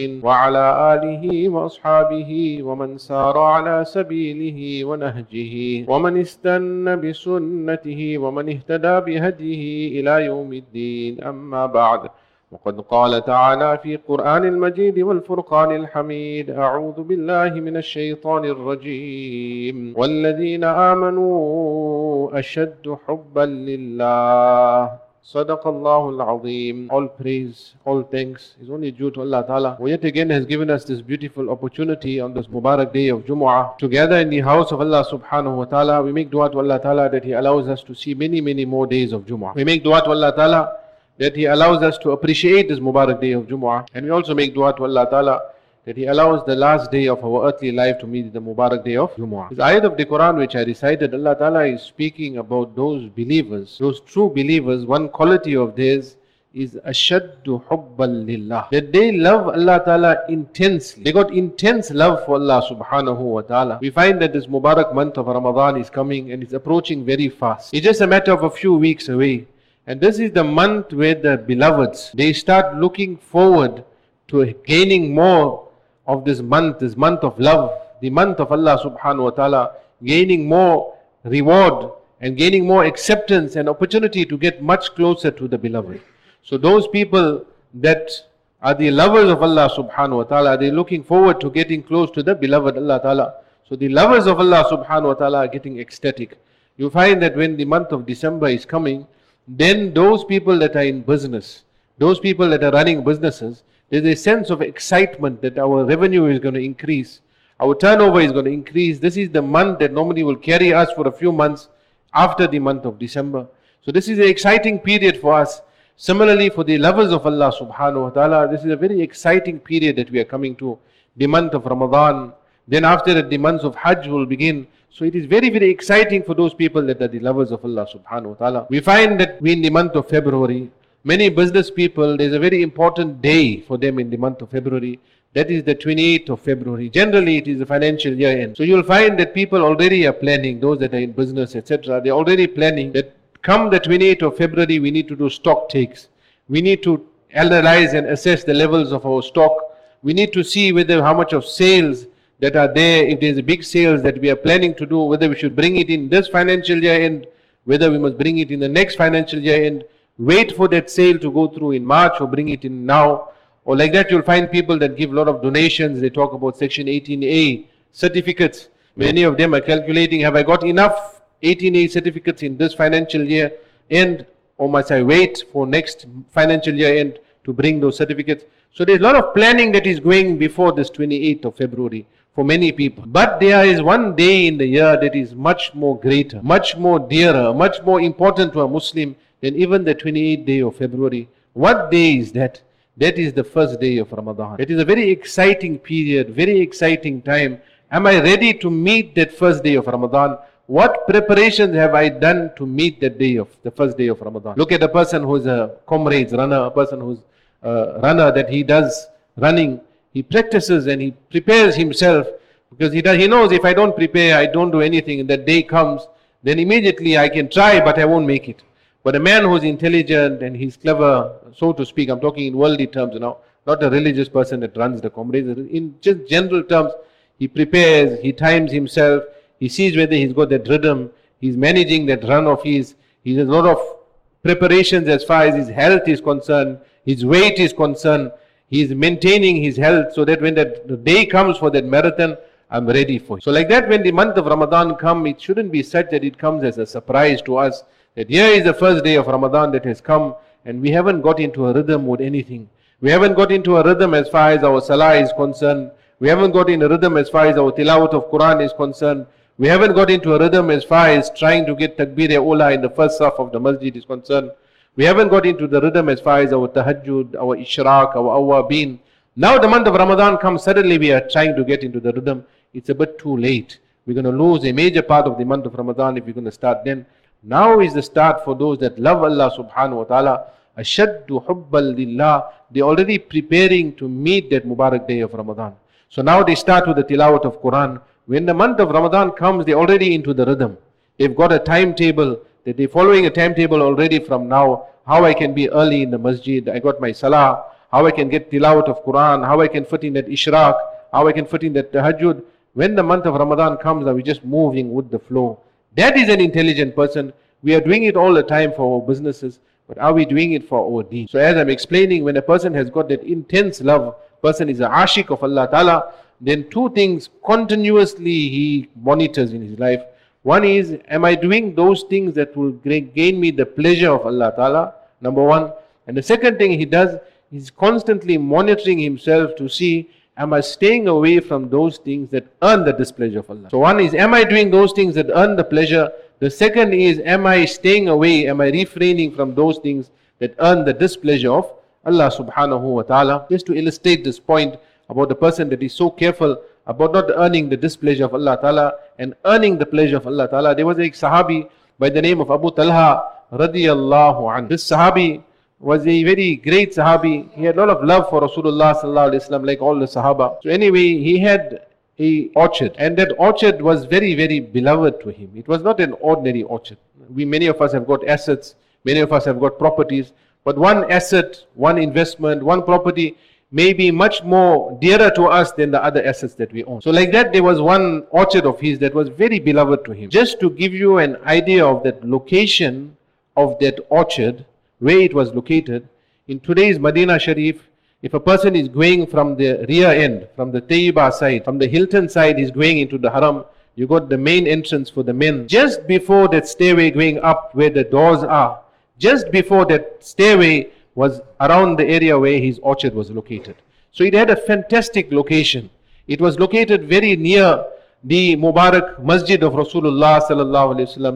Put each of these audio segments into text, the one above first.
وعلى آله وأصحابه ومن سار على سبيله ونهجه ومن استنى بسنته ومن اهتدى بهديه إلى يوم الدين. أما بعد وقد قال تعالى في قرآن المجيد والفرقان الحميد أعوذ بالله من الشيطان الرجيم. والذين آمنوا أشد حبا لله. Sadaqallahu al-Azim. All praise, all thanks is only due to Allah Ta'ala who yet again has given us this beautiful opportunity on this Mubarak day of Jumu'ah. Together in the house of Allah Subhanahu Wa Ta'ala, we make dua to Allah Ta'ala that He allows us to see many, many more days of Jumu'ah. We make dua to Allah Ta'ala that He allows us to appreciate this Mubarak day of Jumu'ah. And we also make dua to Allah Ta'ala that He allows the last day of our earthly life to meet the Mubarak day of Jumu'ah. This ayat of the Quran which I recited, Allah Ta'ala is speaking about those believers, those true believers, one quality of theirs is ashaddu hubbal lillah. That they love Allah Ta'ala intensely. They got intense love for Allah Subhanahu wa Ta'ala. We find that this Mubarak month of Ramadan is coming and it's approaching very fast. It's just a matter of a few weeks away. And this is the month where the beloveds, they start looking forward to gaining more of this month, this month of love, the month of Allah subhanahu wa ta'ala, gaining more reward and gaining more acceptance and opportunity to get much closer to the beloved. So those people that are the lovers of Allah subhanahu wa ta'ala, they're looking forward to getting close to the beloved Allah ta'ala. So the lovers of Allah subhanahu wa ta'ala are getting ecstatic. You find that when the month of December is coming, then those people that are in business, those people that are running businesses, there's a sense of excitement that our revenue is going to increase, our turnover is going to increase. This is the month that normally will carry us for a few months after the month of December. So this is an exciting period for us. Similarly, for the lovers of Allah subhanahu wa ta'ala, this is a very exciting period that we are coming to. The month of Ramadan. Then after that, the months of Hajj will begin. So it is very, very exciting for those people that are the lovers of Allah subhanahu wa ta'ala. We find that we in the month of February, Many business people, there's a very important day for them in the month of February. That is the 28th of February. Generally, it is the financial year end. So you'll find that people already are planning, those that are in business, etc., they're already planning that come the 28th of February, we need to do stock takes. We need to analyze and assess the levels of our stock. We need to see whether how much of sales that are there, if there's a big sales that we are planning to do, whether we should bring it in this financial year end, whether we must bring it in the next financial year end wait for that sale to go through in March or bring it in now. Or like that, you'll find people that give a lot of donations. They talk about Section 18A certificates. Many of them are calculating, have I got enough 18A certificates in this financial year end or must I wait for next financial year end to bring those certificates? So there's a lot of planning that is going before this 28th of February for many people. But there is one day in the year that is much more greater, much more dearer, much more important to a Muslim than even the 28th day of February, what day is that? That is the first day of Ramadan. It is a very exciting period, very exciting time. Am I ready to meet that first day of Ramadan? What preparations have I done to meet that day of the first day of Ramadan? Look at a person who's a comrades runner, a person who's a runner that he does running. He practices and he prepares himself because he does, he knows if I don't prepare, I don't do anything, and that day comes, then immediately I can try, but I won't make it. But a man who's intelligent and he's clever, so to speak, I'm talking in worldly terms now, not a religious person that runs the comrades. In just general terms, he prepares, he times himself, he sees whether he's got that rhythm, he's managing that run of his, he has a lot of preparations as far as his health is concerned, his weight is concerned, he's maintaining his health so that when that the day comes for that marathon, I'm ready for it. So like that when the month of Ramadan come, it shouldn't be such that it comes as a surprise to us that here is the first day of Ramadan that has come and we haven't got into a rhythm with anything. We haven't got into a rhythm as far as our salah is concerned. We haven't got in a rhythm as far as our tilawat of Quran is concerned. We haven't got into a rhythm as far as trying to get takbir ula in the first half of the masjid is concerned. We haven't got into the rhythm as far as our tahajjud, our ishraq, our awabin. Now the month of Ramadan comes, suddenly we are trying to get into the rhythm. It's a bit too late. We're going to lose a major part of the month of Ramadan if we're going to start then. Now is the start for those that love Allah subhanahu wa ta'ala. Ashaddu hubbal lillah. They're already preparing to meet that Mubarak day of Ramadan. So now they start with the tilawat of Quran. When the month of Ramadan comes, they're already into the rhythm. They've got a timetable they're following a timetable already from now. How I can be early in the masjid. I got my salah. how I can get tilawat of Quran, how I can fit in that ishraq, how I can fit in that tahajjud. When the month of Ramadan comes, are we just moving with the flow? That is an intelligent person. We are doing it all the time for our businesses, but are we doing it for our deen? So as I'm explaining, when a person has got that intense love, person is a ashik of Allah Ta'ala, then two things continuously he monitors in his life. One is, am I doing those things that will gain me the pleasure of Allah Ta'ala? Number one. And the second thing he does, he's constantly monitoring himself to see, am I staying away from those things that earn the displeasure of Allah? So one is, am I doing those things that earn the pleasure? The second is, am I staying away, am I refraining from those things that earn the displeasure of Allah subhanahu wa ta'ala? Just to illustrate this point, about the person that is so careful about not earning the displeasure of Allah Ta'ala and earning the pleasure of Allah Ta'ala. There was a Sahabi by the name of Abu Talha radiallahu an. This Sahabi was a very great Sahabi. He had a lot of love for Rasulullah sallallahu alaihi wasallam, like all the Sahaba. So anyway, he had a orchard and that orchard was very very beloved to him it was not an ordinary orchard we many of us have got assets many of us have got properties but one asset one investment one property may be much more dearer to us than the other assets that we own. So, like that, there was one orchard of his that was very beloved to him. Just to give you an idea of that location of that orchard, where it was located, in today's Medina Sharif, if a person is going from the rear end, from the Tayyiba side, from the Hilton side, is going into the Haram, you got the main entrance for the men. Just before that stairway going up where the doors are, just before that stairway, was around the area where his orchard was located. So it had a fantastic location. It was located very near the Mubarak Masjid of Rasulullah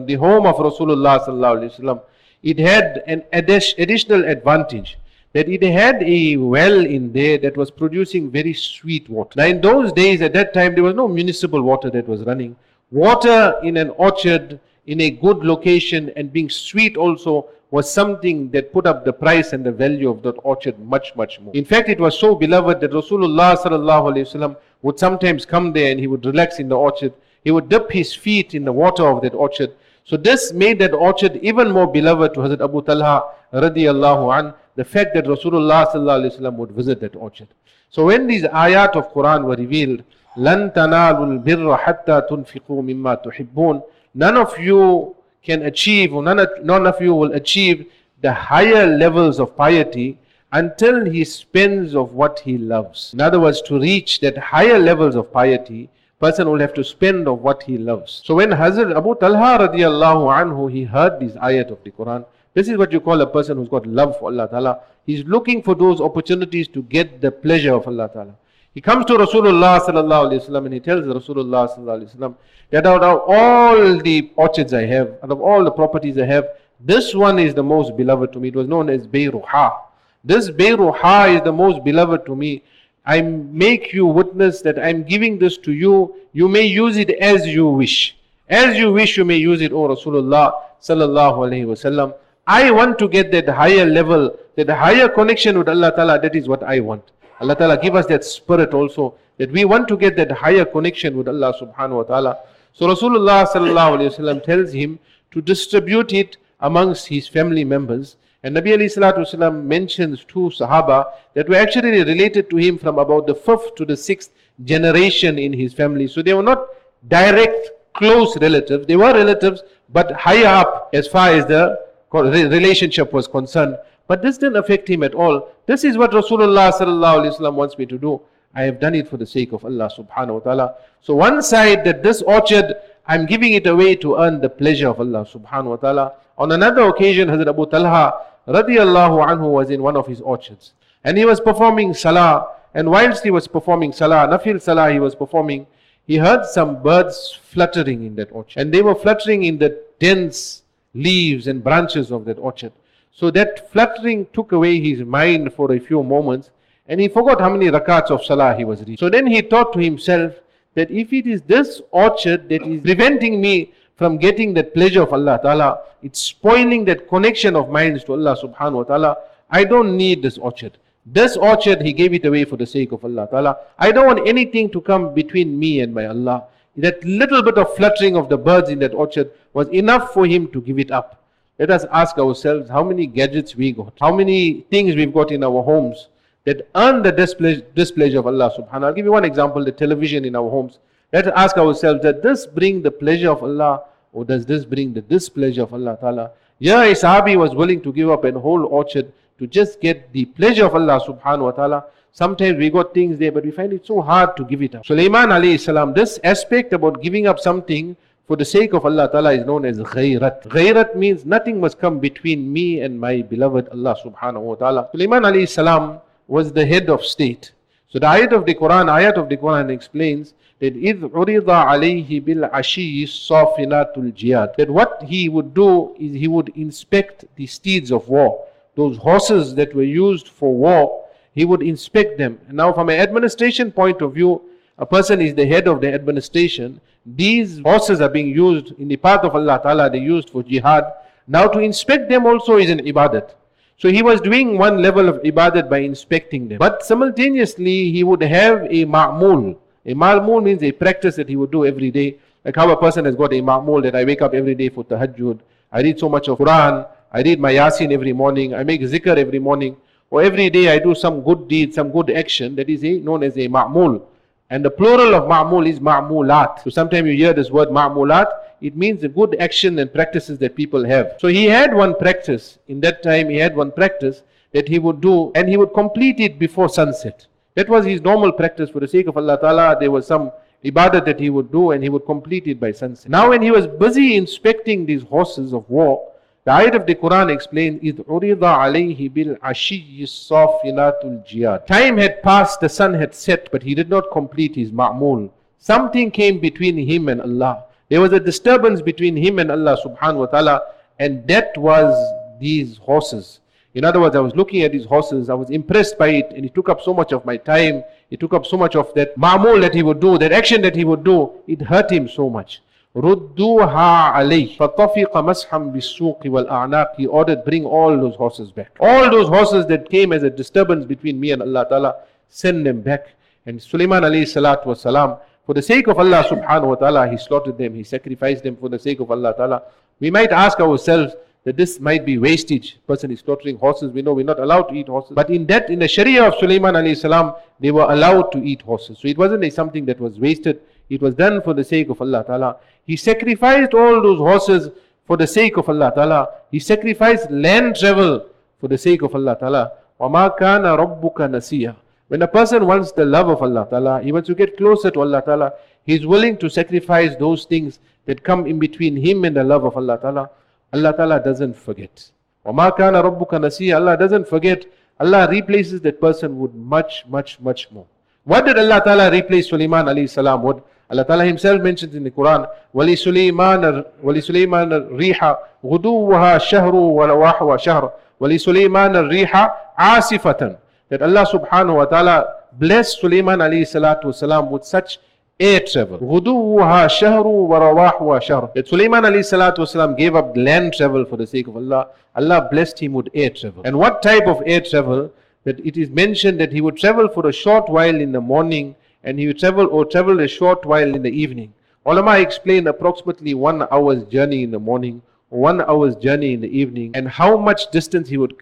the home of Rasulullah. It had an additional advantage that it had a well in there that was producing very sweet water. Now in those days, at that time, there was no municipal water that was running. Water in an orchard, in a good location and being sweet also was something that put up the price and the value of that orchard much, much more. In fact, it was so beloved that Rasulullah sallallahu alaihi wasallam would sometimes come there and he would relax in the orchard. He would dip his feet in the water of that orchard. So this made that orchard even more beloved to Hazrat Abu Talha radiallahu an, the fact that Rasulullah sallallahu alaihi wasallam would visit that orchard. So when these ayat of Quran were revealed, لن تنالوا البر حتى تنفقوا مما تحبون None of you can achieve, or none, none of you will achieve the higher levels of piety until he spends of what he loves. In other words, to reach that higher levels of piety, person will have to spend of what he loves. So when Hazrat Abu Talha radiallahu anhu, he heard these ayat of the Quran, this is what you call a person who's got love for Allah Ta'ala. He's looking for those opportunities to get the pleasure of Allah Ta'ala. He comes to Rasulullah sallallahu wasallam and he tells Rasulullah sallallahu wasallam that out of all the orchards I have, out of all the properties I have, this one is the most beloved to me. It was known as Bayruha. This Bayruha is the most beloved to me. I make you witness that I'm giving this to you. You may use it as you wish. As you wish, you may use it, O Rasulullah sallallahu alaihi wasallam. I want to get that higher level, that higher connection with Allah Ta'ala. That is what I want. Allah Ta'ala give us that spirit also, that we want to get that higher connection with Allah subhanahu wa ta'ala. So Rasulullah sallallahu alayhi wasallam tells him to distribute it amongst his family members. And Nabi alayhi wasallam mentions two Sahaba that were actually related to him from about the fifth to the sixth generation in his family. So they were not direct close relatives. They were relatives, but higher up as far as the relationship was concerned. But this didn't affect him at all. This is what Rasulullah wants me to do. I have done it for the sake of Allah subhanahu wa ta'ala. So one side that this orchard, I'm giving it away to earn the pleasure of Allah subhanahu wa ta'ala. On another occasion, Hazrat Abu Talha radiallahu anhu was in one of his orchards. And he was performing salah. And whilst he was performing salah, nafil salah he was performing, he heard some birds fluttering in that orchard. And they were fluttering in the dense leaves and branches of that orchard. So that fluttering took away his mind for a few moments and he forgot how many rakats of salah he was reading. So then he thought to himself that if it is this orchard that is preventing me from getting that pleasure of Allah Ta'ala, it's spoiling that connection of minds to Allah Subhanahu wa Ta'ala, I don't need this orchard. This orchard, he gave it away for the sake of Allah Ta'ala. I don't want anything to come between me and my Allah. That little bit of fluttering of the birds in that orchard was enough for him to give it up. Let us ask ourselves how many gadgets we got, how many things we've got in our homes that earn the displeasure, displeasure of Allah subhanahu wa ta'ala. I'll give you one example, the television in our homes. Let's ask ourselves, does this bring the pleasure of Allah or does this bring the displeasure of Allah ta'ala? Yeah, a Sahabi was willing to give up a whole orchard to just get the pleasure of Allah subhanahu wa ta'ala. Sometimes we got things there, but we find it so hard to give it up. Sulaiman alayhi salam, this aspect about giving up something for the sake of Allah Ta'ala is known as ghayrat. Ghayrat means nothing must come between me and my beloved Allah subhanahu wa ta'ala. Sulaiman alayhi salam was the head of state. So the ayat of the Quran, ayat of the Quran explains that إِذْ عُرِضَ عَلَيْهِ بِالْعَشِيِّ الصَّافِنَاتُ الْجِيَادِ That what he would do is he would inspect the steeds of war. Those horses that were used for war, he would inspect them. And now from an administration point of view, a person is the head of the administration. these horses are being used in the path of Allah Ta'ala, they're used for jihad. Now to inspect them also is an ibadat. So he was doing one level of ibadat by inspecting them. But simultaneously, he would have a ma'mul. A ma'mul means a practice that he would do every day. Like how a person has got a ma'mul that I wake up every day for tahajjud. I read so much of Quran. I read my yasin every morning. I make zikr every morning. Or every day I do some good deed, some good action. That is a, known as a ma'mul. And the plural of ma'mul is ma'mulat. So sometimes you hear this word ma'mulat, it means the good action and practices that people have. So he had one practice, in that time he had one practice that he would do and he would complete it before sunset. That was his normal practice for the sake of Allah Ta'ala. There was some ibadah that he would do and he would complete it by sunset. Now when he was busy inspecting these horses of war, the ayat of the Quran explains, إِذْ عُرِضَ عَلَيْهِ بِالْعَشِيِّ الصَّافِنَاتُ الْجِيَادِ Time had passed, the sun had set, but he did not complete his ma'mul. Something came between him and Allah. There was a disturbance between him and Allah subhanahu wa ta'ala, and that was these horses. In other words, I was looking at these horses, I was impressed by it, and it took up so much of my time, it took up so much of that ma'mul that he would do, that action that he would do, it hurt him so much. Rudduha alayh. فَطَفِقَ مَسْحًا بِالسُّوقِ وَالْأَعْنَاقِ He ordered, bring all those horses back. All those horses that came as a disturbance between me and Allah Ta'ala, send them back. And Sulaiman alayhi salatu was salam, for the sake of Allah subhanahu wa ta'ala, he slaughtered them, he sacrificed them for the sake of Allah ta'ala. We might ask ourselves that this might be wastage. Person is slaughtering horses. We know we're not allowed to eat horses. But in that, in the Sharia of Sulaiman alayhi salam, they were allowed to eat horses. So it wasn't a, something that was wasted. It was done for the sake of Allah ta'ala. He sacrificed all those horses for the sake of Allah ta'ala. He sacrificed land travel for the sake of Allah ta'ala. وَمَا كَانَ رَبُّكَ نَسِيًّا when a person wants the love of Allah Ta'ala, he wants to get closer to Allah Ta'ala, he is willing to sacrifice those things that come in between him and the love of Allah Ta'ala. Allah Ta'ala doesn't forget. وَمَا كَانَ رَبُّكَ نَسِيًّا Allah doesn't forget. Allah replaces that person with much, much, much more. What did Allah Ta'ala replace Sulaiman alayhi salam with? Allah Ta'ala himself mentions in the Quran, وَلِسُلَيْمَانَ الرِّيحَ غُدُوُّهَا شَهْرُ وَلَوَاحُهَا شَهْرُ وَلِسُلَيْمَانَ الرِّيحَ عَاصِفَةً that Allah subhanahu wa ta'ala blessed Sulaiman alayhi salatu wasalam with such air travel. غُدُوُّهَا شَهْرُ وَرَوَاحُهَا شَهْرُ That Sulaiman alayhi salatu wasalam gave up land travel for the sake of Allah. Allah blessed him with air travel. And what type of air travel? That it is mentioned that he would travel for a short while in the morning and he would travel or travel a short while in the evening. Ulama explain approximately one hour's journey in the morning, one hour's journey in the evening, and how much distance he would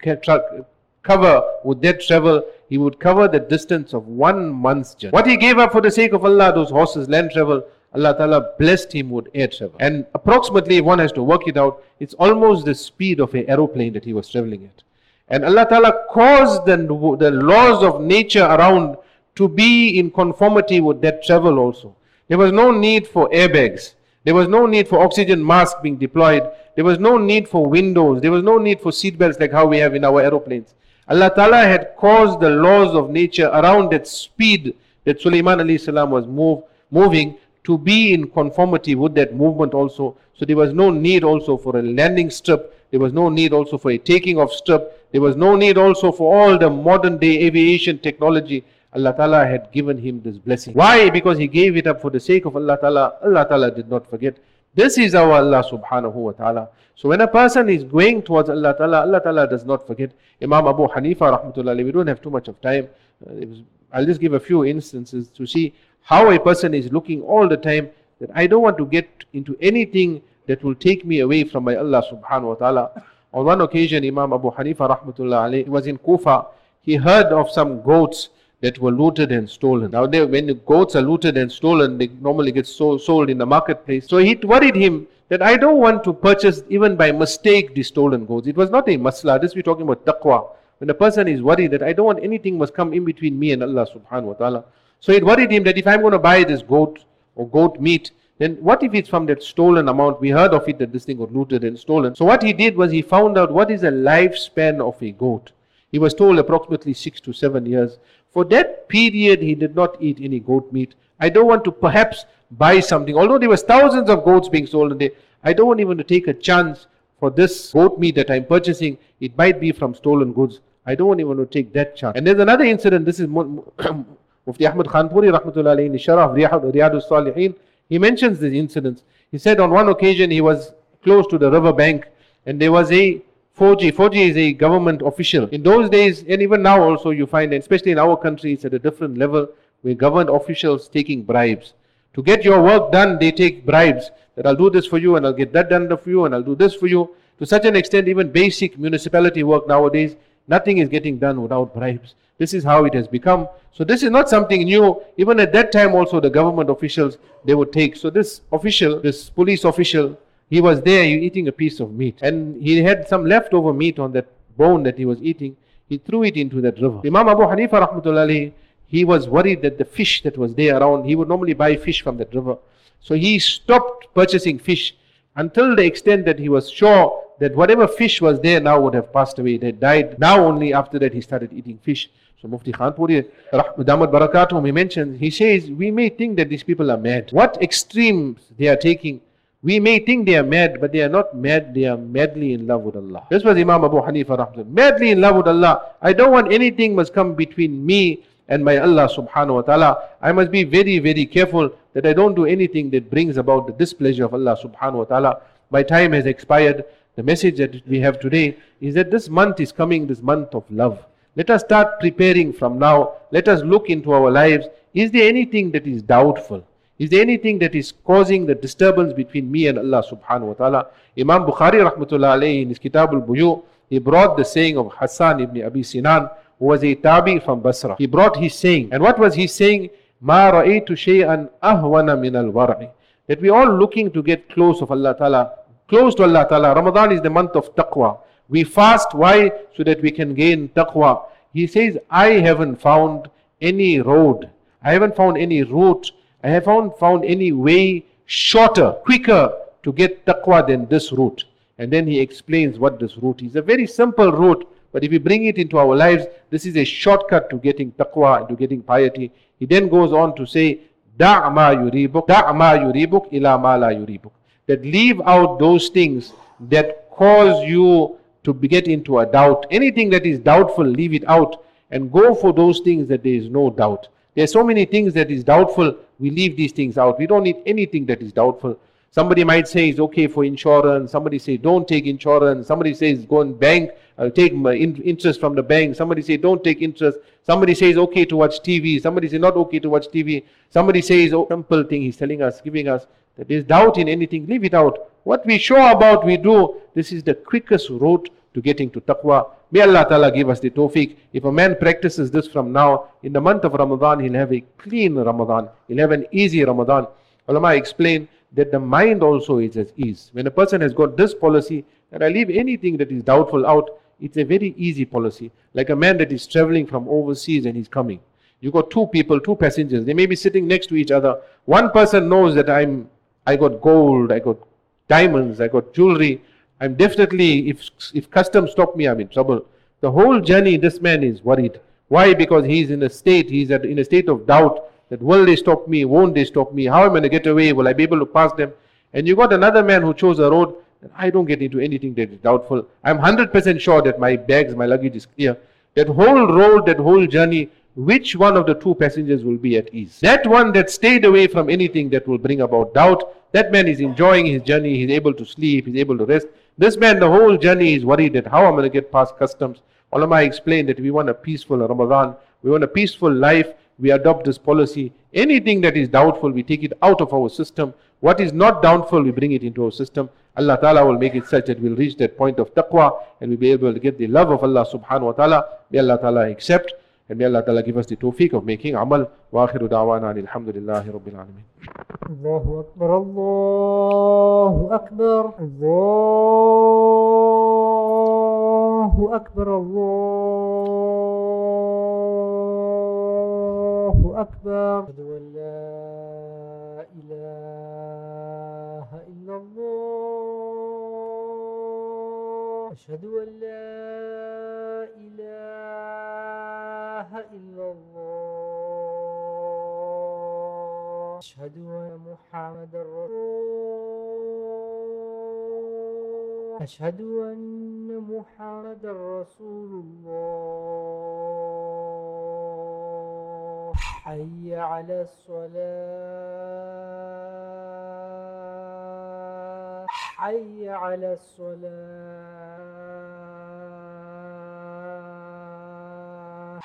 cover with that travel, he would cover the distance of one month's journey. What he gave up for the sake of Allah, those horses, land travel, Allah Ta'ala blessed him with air travel. And approximately, if one has to work it out, it's almost the speed of an aeroplane that he was traveling at. And Allah Ta'ala caused the, the laws of nature around to be in conformity with that travel also. There was no need for airbags. There was no need for oxygen masks being deployed. There was no need for windows. There was no need for seatbelts like how we have in our aeroplanes. Allah Ta'ala had caused the laws of nature around that speed that Sulaiman salam was move, moving to be in conformity with that movement also. So there was no need also for a landing strip. There was no need also for a taking off strip. There was no need also for all the modern day aviation technology. Allah Ta'ala had given him this blessing. Why? Because he gave it up for the sake of Allah Ta'ala. Allah Ta'ala did not forget. This is our Allah subhanahu wa ta'ala. So when a person is going towards Allah ta'ala, Allah ta'ala does not forget. Imam Abu Hanifa rahmatullahi, we don't have too much of time. Uh, I'll just give a few instances to see how a person is looking all the time that I don't want to get into anything that will take me away from my Allah subhanahu wa ta'ala. On one occasion, Imam Abu Hanifa rahmatullahi, was in Kufa. he heard of some goats that were looted and stolen. Now, they, when the goats are looted and stolen, they normally get so, sold in the marketplace. So it worried him that I don't want to purchase even by mistake the stolen goats. It was not a masla. This we're talking about taqwa. When a person is worried that I don't want anything must come in between me and Allah subhanahu wa ta'ala. So it worried him that if I'm going to buy this goat or goat meat, then what if it's from that stolen amount? We heard of it that this thing was looted and stolen. So what he did was he found out what is the lifespan of a goat. He was told approximately six to seven years. For that period, he did not eat any goat meat. I don't want to perhaps buy something. Although there was thousands of goats being sold a day, I don't want even to take a chance for this goat meat that I'm purchasing. It might be from stolen goods. I don't even want to take that chance. And there's another incident. This is Mufti Ahmad Khanpuri, rahmatullahi in the Sharaf Riyadus Salihin. He mentions these incidents. He said on one occasion he was close to the river bank and there was a Fauji. Fauji is a government official. In those days, and even now also, you find, especially in our country, it's at a different level where government officials taking bribes. To get your work done, they take bribes. That I'll do this for you, and I'll get that done for you, and I'll do this for you. To such an extent, even basic municipality work nowadays, nothing is getting done without bribes. This is how it has become. So this is not something new. Even at that time also the government officials, they would take. So this official, this police official, he was there eating a piece of meat. And he had some leftover meat on that bone that he was eating. He threw it into that river. Imam Abu Hanifa rahmatullahi, he was worried that the fish that was there around, he would normally buy fish from that river. So he stopped purchasing fish until the extent that he was sure that whatever fish was there now would have passed away. It had died. Now only after that he started eating fish. So Mufti Khanpuri, Damat Barakatum, he mentions, he says, we may think that these people are mad. What extremes they are taking. We may think they are mad, but they are not mad, they are madly in love with Allah. This was Imam Abu Hanifa. Madly in love with Allah. I don't want anything must come between me and my Allah subhanahu wa ta'ala. I must be very, very careful that I don't do anything that brings about the displeasure of Allah subhanahu wa ta'ala. My time has expired. The message that we have today is that this month is coming, this month of love. Let us start preparing from now. Let us look into our lives. Is there anything that is doubtful? Is there anything that is causing the disturbance between me and Allah subhanahu wa ta'ala? Imam Bukhari rahmatullah alayhi in his Kitab al-Buyu, he brought the saying of Hassan ibn Abi Sinan, who was a tabi from Basra. He brought his saying. And what was he saying? Ma ra'aytu shay'an ahwana min al-war'i. That we are all looking to get close of Allah ta'ala, close to Allah ta'ala. Ramadan is the month of taqwa. We fast, why? So that we can gain taqwa. He says, I haven't found any road. I haven't found any route. I haven't found any way shorter, quicker to get taqwa than this route. And then he explains what this route is. A very simple route, but if we bring it into our lives, this is a shortcut to getting taqwa to getting piety. He then goes on to say, ma yuribuk, ma yuribuk la yuribuk. That leave out those things that cause you to get into a doubt. Anything that is doubtful, leave it out and go for those things that there is no doubt. There are so many things that is doubtful, we leave these things out. We don't need anything that is doubtful. Somebody might say it's okay for insurance. Somebody say don't take insurance. Somebody says go and bank, uh, take interest from the bank. Somebody say don't take interest. Somebody says okay to watch TV. Somebody say not okay to watch TV. Somebody says oh, simple thing. He's telling us, giving us that there's doubt in anything. Leave it out. What we sure about, we do. This is the quickest route to getting to taqwa. May Allah Ta'ala give us the tawfiq. If a man practices this from now, in the month of Ramadan, he'll have a clean Ramadan. He'll have an easy Ramadan. Ulama explain that the mind also is at ease. When a person has got this policy, that I leave anything that is doubtful out, it's a very easy policy. Like a man that is traveling from overseas and he's coming. You got two people, two passengers. They may be sitting next to each other. One person knows that I'm, I got gold, I got diamonds, I got jewelry. I'm definitely, if, if customs stop me, I'm in trouble. The whole journey, this man is worried. Why? Because he's in a state, he's at, in a state of doubt that will they stop me, won't they stop me, how am I going to get away, will I be able to pass them? And you got another man who chose a road I don't get into anything that is doubtful. I'm 100% sure that my bags, my luggage is clear. That whole road, that whole journey, which one of the two passengers will be at ease? That one that stayed away from anything that will bring about doubt, that man is enjoying his journey, he's able to sleep, he's able to rest. This man, the whole journey is worried that how I'm going to get past customs. Ulama explained that we want a peaceful Ramadan, we want a peaceful life, we adopt this policy. Anything that is doubtful, we take it out of our system. What is not doubtful, we bring it into our system. Allah Ta'ala will make it such that we'll reach that point of taqwa and we'll be able to get the love of Allah Subhanahu wa Ta'ala. May Allah Ta'ala accept and may Allah Ta'ala give us the tawfiq of making amal. Wa akhiru da'wana alhamdulillahi rabbil alameen. الله أكبر الله أكبر الله أكبر الله أكبر أشهد أن لا إله إلا الله أشهد أن لا إلا الله. أشهد أن محمد رسول أشهد أن محمد رسول الله. حي على الصلاة. حي على الصلاة.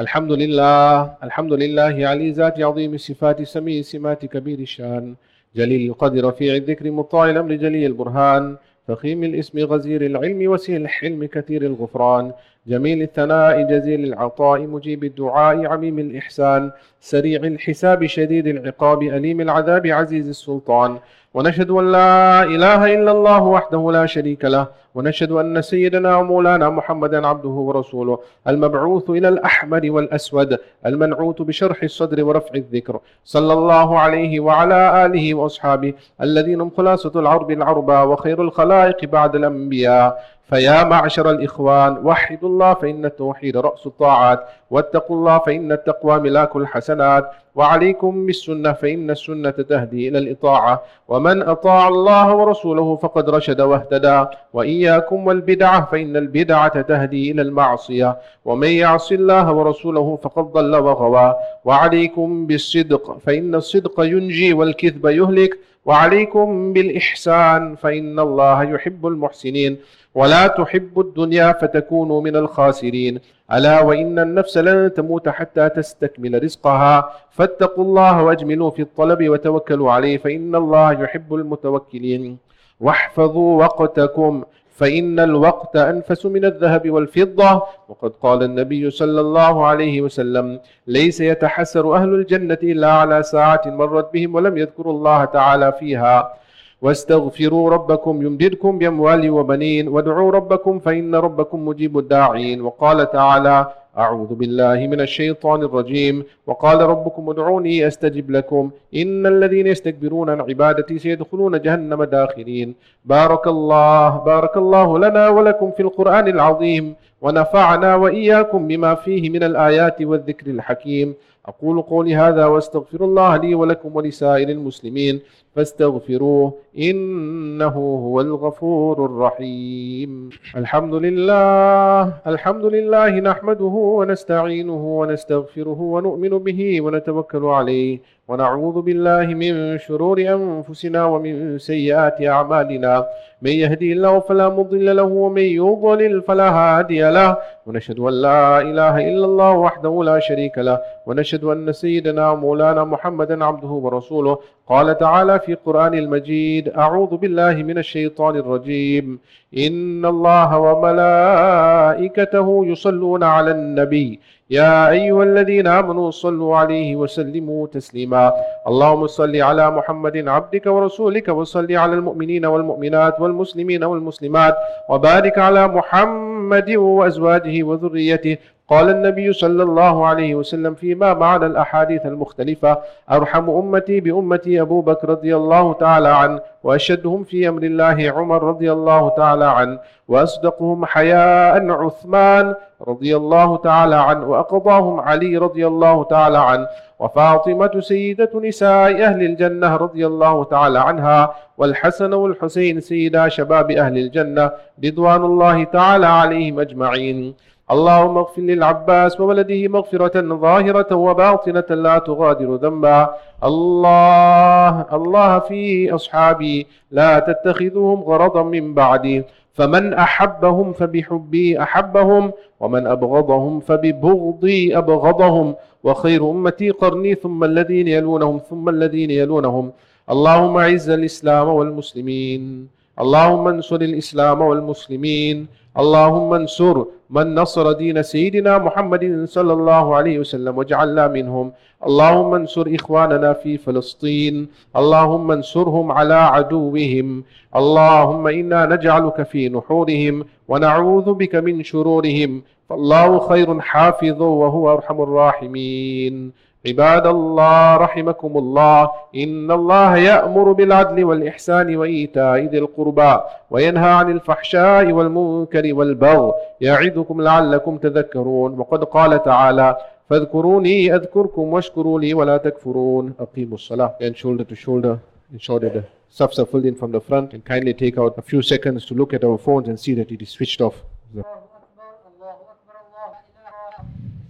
الحمد لله الحمد لله علي ذات عظيم الصفات سميع سمات كبير الشان جليل القدر رفيع الذكر مطاع الأمر جليل البرهان فخيم الاسم غزير العلم وسيع الحلم كثير الغفران جميل الثناء جزيل العطاء مجيب الدعاء عميم الإحسان سريع الحساب شديد العقاب أليم العذاب عزيز السلطان. ونشهد أن لا إله إلا الله وحده لا شريك له. ونشهد أن سيدنا ومولانا محمدا عبده ورسوله. المبعوث إلى الأحمر والأسود المنعوت بشرح الصدر ورفع الذكر. صلى الله عليه وعلى آله وأصحابه الذين هم خلاصة العرب العربى وخير الخلائق بعد الأنبياء. فيا معشر الإخوان وحدوا الله فإن التوحيد رأس الطاعات واتقوا الله فإن التقوى ملاك الحسنات وعليكم بالسنة فإن السنة تهدي إلى الإطاعة ومن أطاع الله ورسوله فقد رشد واهتدى وإياكم والبدعة فإن البدعة تهدي إلى المعصية ومن يعص الله ورسوله فقد ضل وغوى وعليكم بالصدق فإن الصدق ينجي والكذب يهلك وعليكم بالإحسان فإن الله يحب المحسنين. ولا تحب الدنيا فتكونوا من الخاسرين. ألا وإن النفس لن تموت حتى تستكمل رزقها. فاتقوا الله واجملوا في الطلب وتوكلوا عليه فإن الله يحب المتوكلين. واحفظوا وقتكم فإن الوقت أنفس من الذهب والفضة. وقد قال النبي صلى الله عليه وسلم ليس يتحسر أهل الجنة إلا على ساعة مرت بهم ولم يذكروا الله تعالى فيها. واستغفروا ربكم يمددكم بأموال وبنين وادعوا ربكم فإن ربكم مجيب الداعين. وقال تعالى أعوذ بالله من الشيطان الرجيم. وقال ربكم ادعوني أستجب لكم. إن الذين يستكبرون عن عبادتي سيدخلون جهنم داخرين. بارك الله بارك الله لنا ولكم في القرآن العظيم. ونفعنا وإياكم بما فيه من الآيات والذكر الحكيم. أقول قولي هذا واستغفر الله لي ولكم ولسائر المسلمين فاستغفروه إنه هو الغفور الرحيم. الحمد لله الحمد لله نحمده ونستعينه ونستغفره ونؤمن به ونتوكل عليه. ونعوذ بالله من شرور أنفسنا ومن سيئات أعمالنا. من يهدي الله فلا مضل له ومن يضلل فلا هادي له. ونشهد أن لا إله إلا الله وحده لا شريك له. ونشهد أن سيدنا ومولانا محمدا عبده ورسوله. قال تعالى في قرآن المجيد أعوذ بالله من الشيطان الرجيم. إن الله وملائكته يصلون على النبي. يا أيها الذين آمنوا صلوا عليه وسلموا تسليما. اللهم صل على محمد عبدك ورسولك وصل على المؤمنين والمؤمنات والمسلمين والمسلمات وبارك على محمد وأزواجه وذريته قال النبي صلى الله عليه وسلم فيما معنى الأحاديث المختلفة أرحم أمتي بأمتي أبو بكر رضي الله تعالى عنه وأشدهم في أمر الله عمر رضي الله تعالى عنه وأصدقهم حياء عثمان رضي الله تعالى عنه وأقضاهم علي رضي الله تعالى عنه وفاطمة سيدة نساء أهل الجنة رضي الله تعالى عنها والحسن والحسين سيدا شباب أهل الجنة رضوان الله تعالى عليهم أجمعين. اللهم اغفر للعباس وولده مغفرة ظاهرة وباطنة لا تغادر ذنبا. الله الله في أصحابي لا تتخذهم غرضا من بعدي. فمن أحبهم فبحبي أحبهم ومن أبغضهم فببغضي أبغضهم. وخير أمتي قرني ثم الذين يلونهم ثم الذين يلونهم. اللهم أعز الإسلام والمسلمين. اللهم انصر الإسلام والمسلمين. اللهم انصر من نصر دين سيدنا محمد صلى الله عليه وسلم واجعلنا منهم. اللهم انصر إخواننا في فلسطين. اللهم انصرهم على عدوهم. اللهم إنا نجعلك في نحورهم ونعوذ بك من شرورهم. فالله خير حافظ وهو أرحم الراحمين. عباد الله رحمكم الله. إن الله يأمر بالعدل والإحسان وإيتاء ذي القربى وينهى عن الفحشاء والمنكر والبغي يعظكم لعلكم تذكرون. وقد قال تعالى فاذكروني أذكركم واشكروا لي ولا تكفرون. أقيموا الصلاة. And shoulder to shoulder ensure that the stuffs are filled in from the front and kindly take out a few seconds to look at our phones and see that it is switched off الله أكبر الله أكبر الله لا إله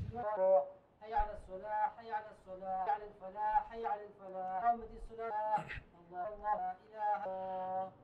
إلا الله حي على الصلاة حي على الصلاة حي على الفلاح حي على الفلاح قامت الصلاة الله الله لا إله إلا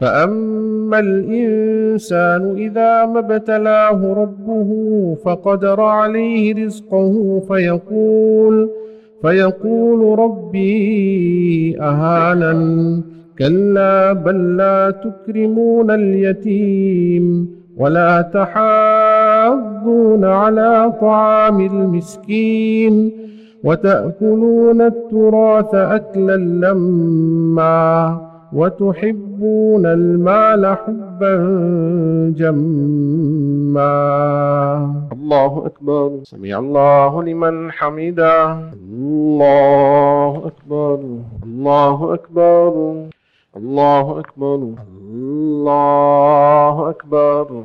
فأما الإنسان إذا ما ابتلاه ربه فقدر عليه رزقه فيقول فيقول ربي أهانن. كلا بل لا تكرمون اليتيم ولا تحاضون على طعام المسكين. وتأكلون التراث أكلا لما وتحبون المال حبا جما. الله أكبر. سمع الله لمن حمده. الله أكبر. الله أكبر. الله أكبر. الله أكبر.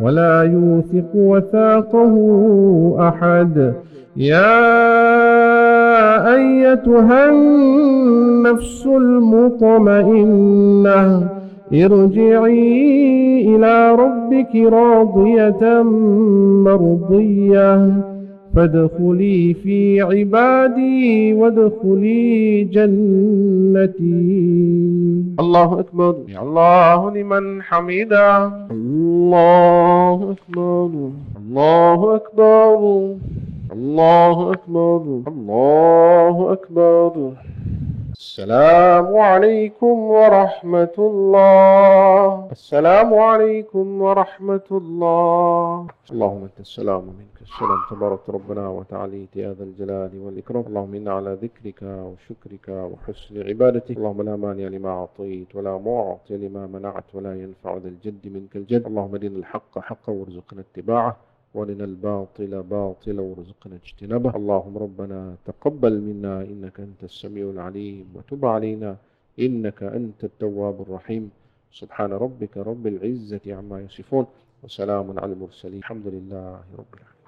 ولا يوثق وثاقه أحد. يا أيتها النفس المطمئنة ارجعي إلى ربك راضية مرضية. فادخلي في عبادي وادخلي جنتي. الله أكبر. الله لمن حمده الله أكبر. الله أكبر. الله أكبر. الله أكبر. السلام عليكم ورحمة الله. السلام عليكم ورحمة الله. اللهم أنت السلام ومنك السلام. تبارك ربنا وتعاليت يا ذا الجلال والإكرام. اللهم إنا على ذكرك وشكرك وحسن عبادتك. اللهم لا مانع لما أعطيت ولا معطي لما منعت ولا ينفع ذا الجد منك الجد. اللهم دين الحق حقا وارزقنا اتباعه. ولنا الباطل باطلا وارزقنا اجتنابه. اللهم ربنا تقبل منا إنك أنت السميع العليم وتب علينا إنك أنت التواب الرحيم. سبحان ربك رب العزة عما يصفون وسلام على المرسلين. الحمد لله رب العالمين.